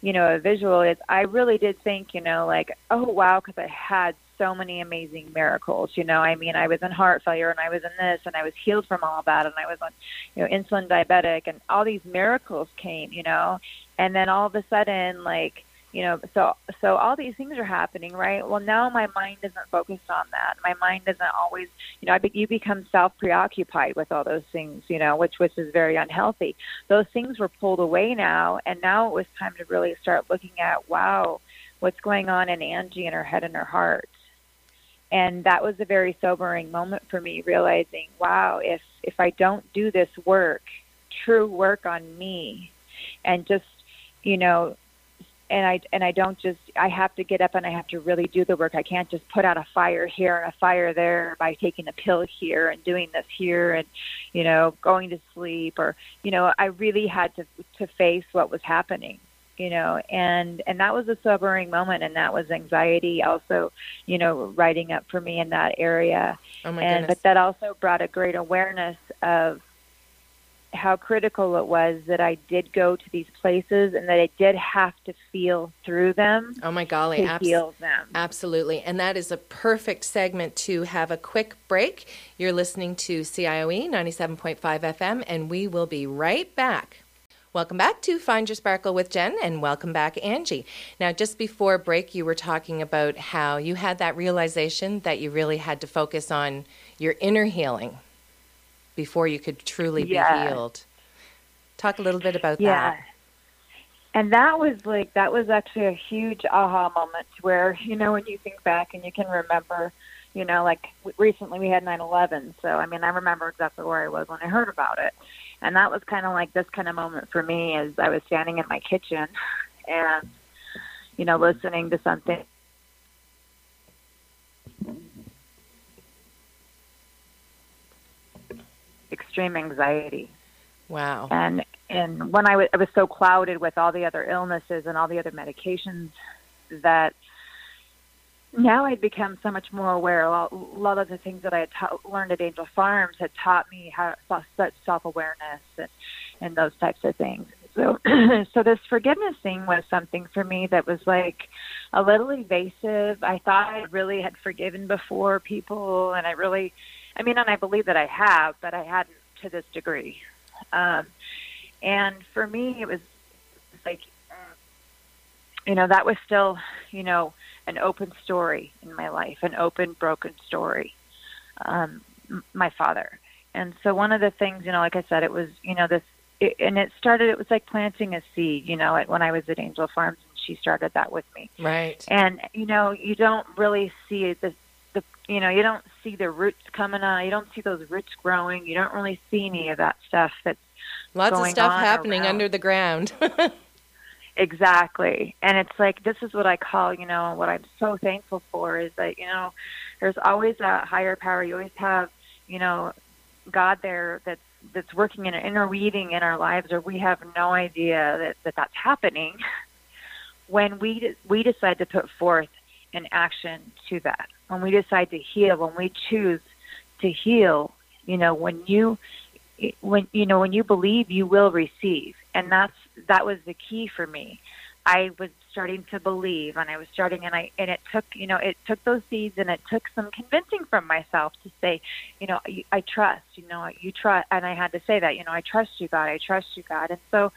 you know, a visual is I really did think, you know, like, oh wow, cuz I had so many amazing miracles, you know. I mean, I was in heart failure and I was in this and I was healed from all that and I was on, you know, insulin diabetic and all these miracles came, you know. And then all of a sudden like you know so so all these things are happening right? Well now my mind isn't focused on that. My mind isn't always you know I be, you become self preoccupied with all those things you know which which is very unhealthy. Those things were pulled away now and now it was time to really start looking at wow what's going on in Angie and her head and her heart. And that was a very sobering moment for me realizing wow if if I don't do this work true work on me and just you know and I and I don't just I have to get up and I have to really do the work. I can't just put out a fire here and a fire there by taking a pill here and doing this here and you know going to sleep or you know I really had to to face what was happening you know and and that was a sobering moment and that was anxiety also you know riding up for me in that area Oh my and goodness. but that also brought a great awareness of how critical it was that I did go to these places and that I did have to feel through them oh my golly. to abs- heal them. Absolutely. And that is a perfect segment to have a quick break. You're listening to CIOE 97.5 FM, and we will be right back. Welcome back to Find Your Sparkle with Jen, and welcome back, Angie. Now, just before break, you were talking about how you had that realization that you really had to focus on your inner healing before you could truly Yeah. be healed. Talk a little bit about Yeah. that. and that was like that was actually a huge aha moment where you know when you think back and you can remember you know like recently we had 9/11 so I mean I remember exactly where I was when I heard about it and that was kind of like this kind of moment for me as I was standing in my kitchen and you know listening to something extreme anxiety wow and and when I, w- I was so clouded with all the other illnesses and all the other medications that now I'd become so much more aware. A lot, a lot of the things that I had ta- learned at Angel Farms had taught me how such self awareness and, and those types of things. So, so this forgiveness thing was something for me that was like a little evasive. I thought I really had forgiven before people, and I really, I mean, and I believe that I have, but I hadn't to this degree. Um, and for me, it was like, you know, that was still, you know, an open story in my life, an open, broken story. Um, my father. And so one of the things, you know, like I said, it was, you know, this, it, and it started, it was like planting a seed, you know, when I was at Angel Farms and she started that with me. Right. And, you know, you don't really see the, you know, you don't see the roots coming on. You don't see those roots growing. You don't really see any of that stuff that's Lots of stuff happening around. under the ground. exactly. And it's like this is what I call, you know, what I'm so thankful for is that, you know, there's always a higher power. You always have, you know, God there that's that's working and interweaving in our lives or we have no idea that, that that's happening when we we decide to put forth an action to that. When we decide to heal, when we choose to heal, you know, when you when you know when you believe you will receive. And that's that was the key for me. I was starting to believe and i was starting and i and it took you know it took those seeds and it took some convincing from myself to say you know i, I trust you know you trust and i had to say that you know i trust you god i trust you god. And so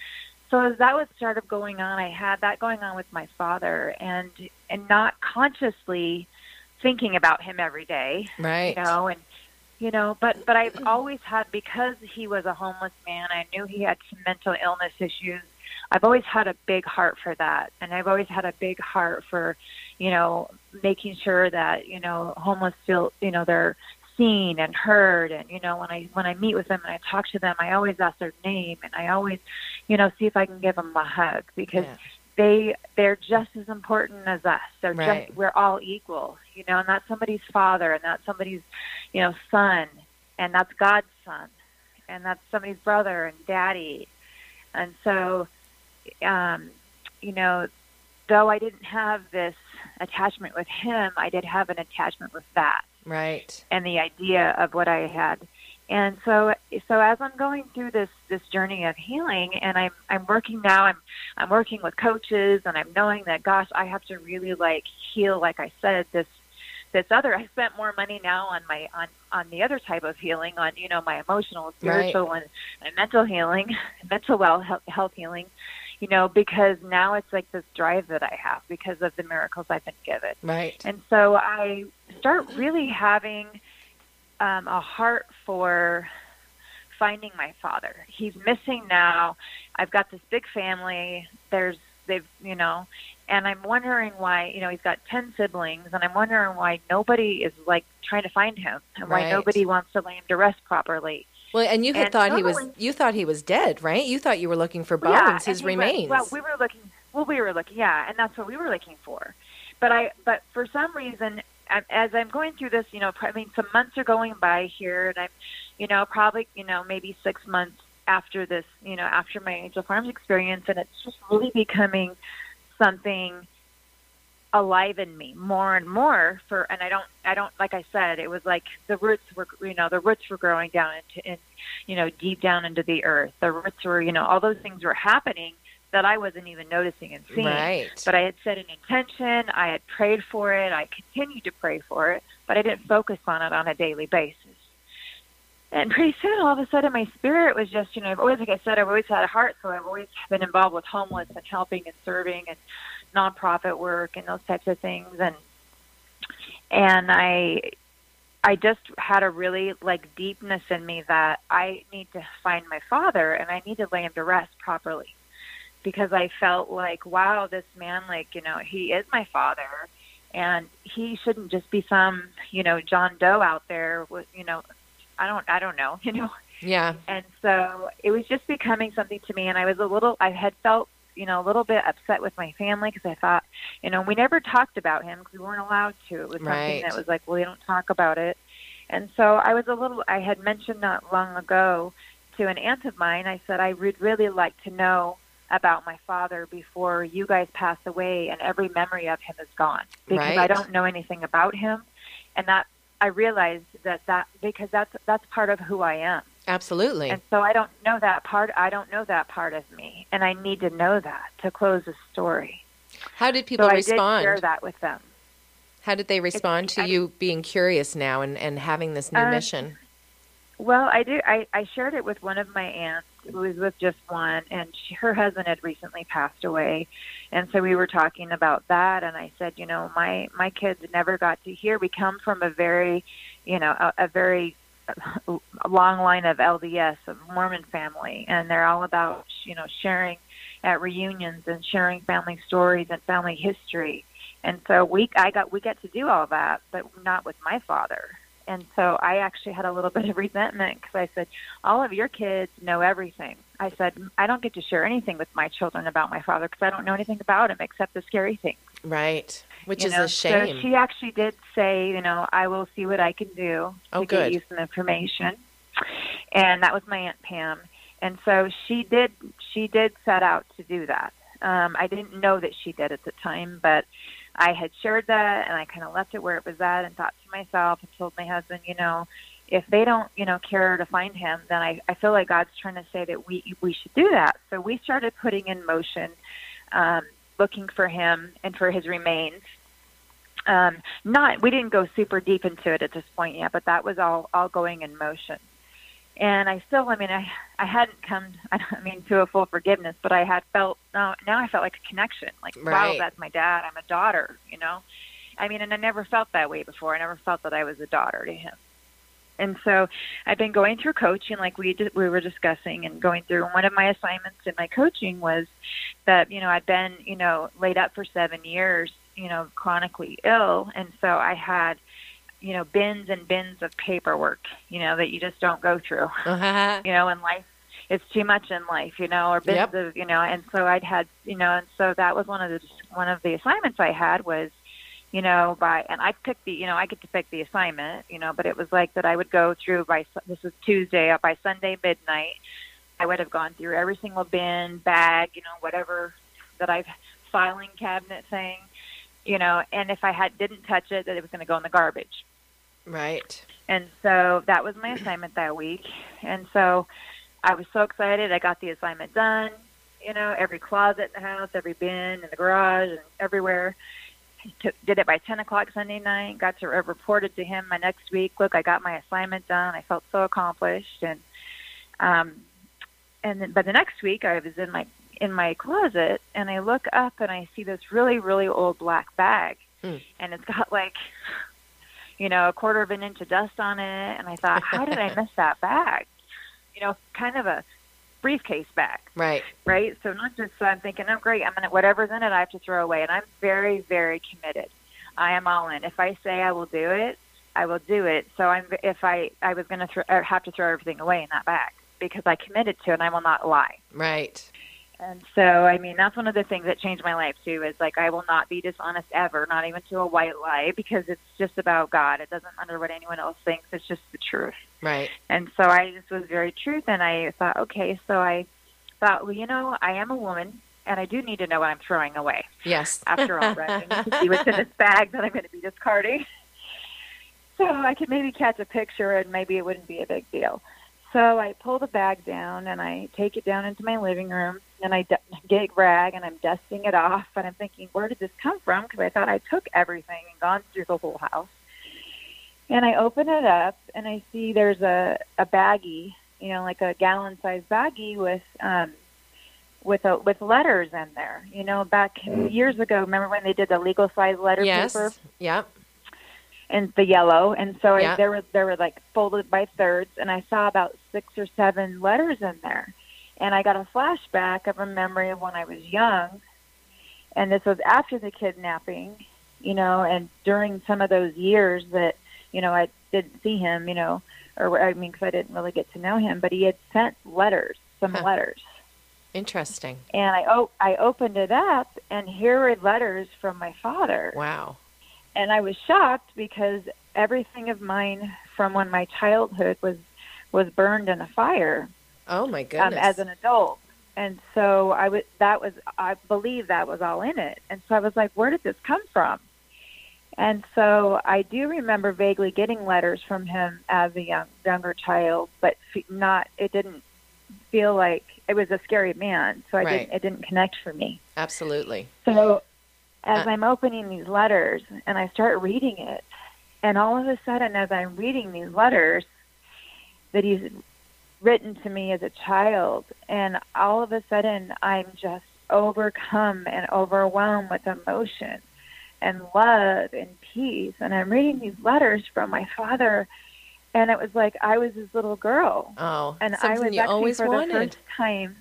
so as that was started going on i had that going on with my father and and not consciously thinking about him every day right. you know and you know but but i've always had because he was a homeless man i knew he had some mental illness issues i've always had a big heart for that. And i've always had a big heart for you know making sure that you know homeless feel you know they're seen and heard and you know when i when i meet with them and i talk to them i always ask their name and i always you know see if i can give them a hug because Yeah. they they're just as important as us they're Right. just we're all equal you know and that's somebody's father and that's somebody's you know son and that's god's son and that's somebody's brother and daddy and so um you know though i didn't have this attachment with him i did have an attachment with that right and the idea of what I had. And so, so as I'm going through this this journey of healing, and I'm I'm working now, I'm I'm working with coaches, and I'm knowing that, gosh, I have to really like heal. Like I said, this this other. I spent more money now on my on on the other type of healing, on you know my emotional, spiritual, and, my mental healing, mental well health, health healing. You know, because now it's like this drive that I have because of the miracles I've been given. right And so I start really having um, a heart for finding my father. He's missing now. I've got this big family. There's they've you know, and I'm wondering why you know he's got ten siblings, and I'm wondering why nobody is like trying to find him, and why Right. nobody wants to lay him to rest properly. Well and you had and thought he was you thought he was dead right you thought you were looking for bones yeah, his and he was- remains well, we were looking. Well, we were looking. Yeah, and that's what we were looking for. But I, but for some reason, as I'm going through this, you know, I mean, some months are going by here, and I'm, you know, probably, you know, maybe six months after this, you know, after my Angel Farms experience, and it's just really becoming something alive in me more and more for and I don't I don't like I said it was like the roots were you know the roots were growing down into in you know deep down into the earth. The roots were you know all those things were happening that I wasn't even noticing and seeing. Right. But I had set an intention. I had prayed for it. I continued to pray for it but I didn't focus on it on a daily basis. And pretty soon all of a sudden my spirit was just you know I've always like I said I've always had a heart so I've always been involved with homeless and helping and serving and nonprofit work and those types of things and and I I just had a really like deepness in me that I need to find my father and I need to lay him to rest properly. because I felt like, wow, this man, like, you know, he is my father and he shouldn't just be some, you know, John Doe out there with, you know, I don't, I don't know, you know. Yeah. And so it was just becoming something to me. And I was a little, I had felt, you know, a little bit upset with my family because I thought, you know, we never talked about him because we weren't allowed to. It was Right. something that was like, well, we don't talk about it. And so I was a little, I had mentioned not long ago to an aunt of mine, I said, I would really like to know about my father before you guys pass away and every memory of him is gone because I don't know anything about him. And that I realized that that because that's that's part of who I am. Absolutely. And so I don't know that part. I don't know that part of me, and I need to know that to close the story. How did people so I respond? did share that with them. How did they respond to I- you being curious now and, and having this new Uh, mission? Well, I do. I, I shared it with one of my aunts who was with just one, and she, her husband had recently passed away, and so we were talking about that. And I said, you know, my my kids never got to hear. We come from a very, you know, a, a very a long line of LDS, a Mormon family, and they're all about you know sharing at reunions and sharing family stories and family history. And so we I got we get to do all that, but not with my father. And so I actually had a little bit of resentment because I said, all of your kids know everything. I said, I don't get to share anything with my children about my father because I don't know anything about him except the scary things. Right. Which you is know? a shame. So she actually did say, you know, I will see what I can do Oh, to good. get you some information. And that was my aunt Pam. And so she did. She did set out to do that. Um, I didn't know that she did at the time, but I had shared that, and I kind of left it where it was at, and thought to myself, and told my husband, you know, if they don't, you know, care to find him, then I, I feel like God's trying to say that we we should do that. So we started putting in motion, um, looking for him and for his remains. Um, not we didn't go super deep into it at this point yet, but that was all all going in motion. And I still, I mean, I I hadn't come, I mean, to a full forgiveness, but I had felt now now I felt like a connection, like wow, that's my dad, I'm a daughter, you know. I mean, and I never felt that way before. I never felt that I was a daughter to him. And so I've been going through coaching, like we did, we were discussing, and going through. And one of my assignments in my coaching was that you know I'd been you know laid up for seven years, you know, chronically ill, and so I had you know bins and bins of paperwork, you know, that you just don't go through, you know, in life. It's too much in life, you know, or bins Yep. of you know. And so I'd had you know, and so that was one of the one of the assignments I had was you know, by and I picked the, you know, I get to pick the assignment, you know, but it was like that I would go through by this was Tuesday uh, by Sunday midnight. I would have gone through every single bin, bag, you know, whatever that I've filing cabinet thing, you know, and if I had didn't touch it, that it was going to go in the garbage. right. And so that was my assignment that week. And so I was so excited. I got the assignment done. You know, every closet in the house, every bin in the garage, and everywhere. Took, did it by 10 o'clock Sunday night. Got to I reported to him my next week. Look, I got my assignment done. I felt so accomplished. And um, and then, but the next week I was in my in my closet and I look up and I see this really really old black bag, Hmm. and it's got like you know, a quarter of an inch of dust on it. And I thought, how did I miss that bag? You know, kind of a briefcase bag, Right. right? So not just, so I'm thinking, oh, great, I'm going to, whatever's in it, I have to throw away. And I'm very, very committed. I am all in. If I say I will do it, I will do it. So I'm, if I, I was going to throw, have to throw everything away in that bag because I committed to it and I will not lie. Right. And so, I mean, that's one of the things that changed my life too. Is like I will not be dishonest ever, not even to a white lie, because it's just about God. It doesn't matter what anyone else thinks. It's just the truth. Right. And so I just was very truth, and I thought, okay, so I thought, well, you know, I am a woman, and I do need to know what I'm throwing away. Yes. After all, right? I need to see what's in this bag that I'm going to be discarding. So I could maybe catch a picture, and maybe it wouldn't be a big deal. So I pull the bag down and I take it down into my living room and I get rag and I'm dusting it off and I'm thinking, where did this come from? Because I thought I took everything and gone through the whole house. And I open it up and I see there's a, a baggie, you know, like a gallon sized baggie with um, with a with letters in there. You know, back years ago, remember when they did the legal size letter yes. paper? Yep. and the yellow and so Yeah. I, there were there were like folded by thirds and i saw about six or seven letters in there and I got a flashback of a memory of when I was young, and this was after the kidnapping, you know, and during some of those years that you know I didn't see him, you know, or I mean, because I didn't really get to know him, but he had sent letters, some Huh. letters, Interesting. and I oh I opened it up, and here were letters from my father, Wow. and I was shocked because everything of mine from when my childhood was was burned in a fire Oh my um, goodness. as an adult. And so I was that was I believe that was all in it. And so I was like, where did this come from? And so I do remember vaguely getting letters from him as a young younger child, but not it didn't feel like it was a scary man. So I Right. didn't it didn't connect for me. Absolutely. So as Uh, I'm opening these letters and I start reading it, and all of a sudden, as I'm reading these letters that he's written to me as a child, and all of a sudden, I'm just overcome and overwhelmed with emotion and love and peace. And I'm reading these letters from my father, and it was like I was his little girl Oh, and I was you actually for wanted. the first time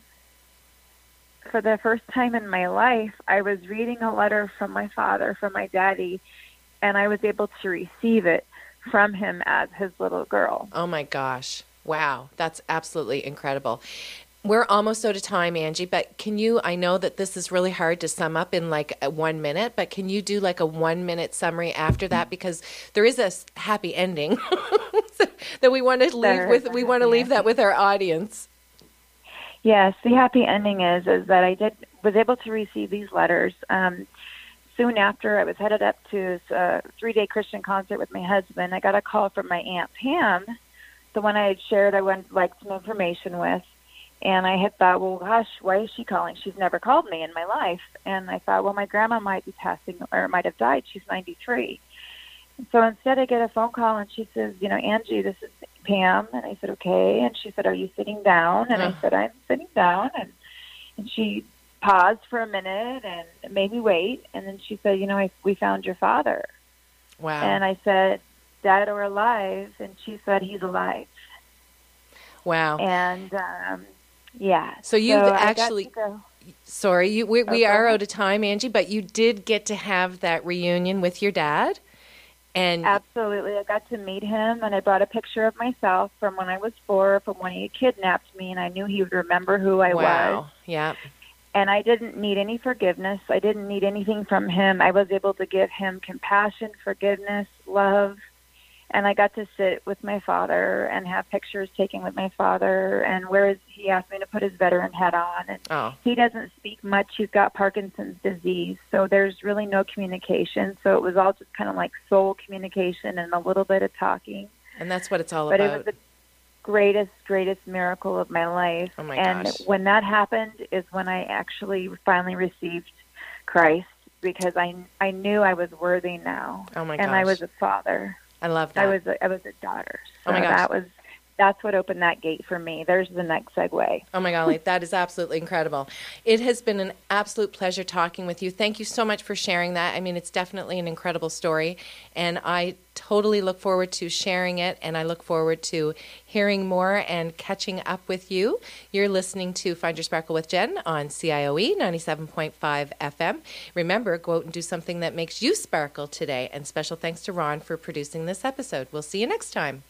for the first time in my life I was reading a letter from my father from my daddy and I was able to receive it from him as his little girl. Oh my gosh. Wow. That's absolutely incredible. We're almost out of time, Angie, but can you? I know that this is really hard to sum up in like one minute, but can you do like a one minute summary after that? Because there is a happy ending that we want to leave with. We want to leave that with our audience. Yes, the happy ending is is that I did was able to receive these letters. Um, soon after I was headed up to a three day Christian concert with my husband, I got a call from my aunt Pam, the one I had shared I would like some information with. And I had thought, well, gosh, why is she calling? She's never called me in my life. And I thought, well, my grandma might be passing or might have died. She's 93. And so instead, I get a phone call and she says, you know, Angie, this is Pam. And I said, okay. And she said, are you sitting down? And. I said, I'm sitting down. And, and she paused for a minute and made me wait. And then she said, you know, I, we found your father. Wow. And I said, dead or alive? And she said, he's alive. wow. And um, yeah. So you've I actually-. Sorry, you, we, we are out of time, Angie, but you did get to have that reunion with your dad. And Absolutely. I got to meet him, and I brought a picture of myself from when I was four, from when he kidnapped me, and I knew he would remember who I was. wow. Yeah. And I didn't need any forgiveness. I didn't need anything from him. I was able to give him compassion, forgiveness, love. And I got to sit with my father and have pictures taken with my father. And where he asked me to put his veteran hat on. And Oh, he doesn't speak much. He's got Parkinson's disease, so there's really no communication. So it was all just kind of like soul communication and a little bit of talking. and that's what it's all about. But it was the greatest, greatest miracle of my life. Oh, my and gosh. when that happened is when I actually finally received Christ because I I knew I was worthy now, oh my gosh. and I was a father. I love that. I was a, I was a daughter. So Oh, my gosh. that was that's what opened that gate for me. There's the next segue. Oh my golly, that is absolutely incredible. It has been an absolute pleasure talking with you. Thank you so much for sharing that. I mean, it's definitely an incredible story, and I totally look forward to sharing it, and I look forward to hearing more and catching up with you. You're listening to Find Your Sparkle with Jen on CIOE 97.5 FM. Remember, go out and do something that makes you sparkle today, and special thanks to Ron for producing this episode. We'll see you next time.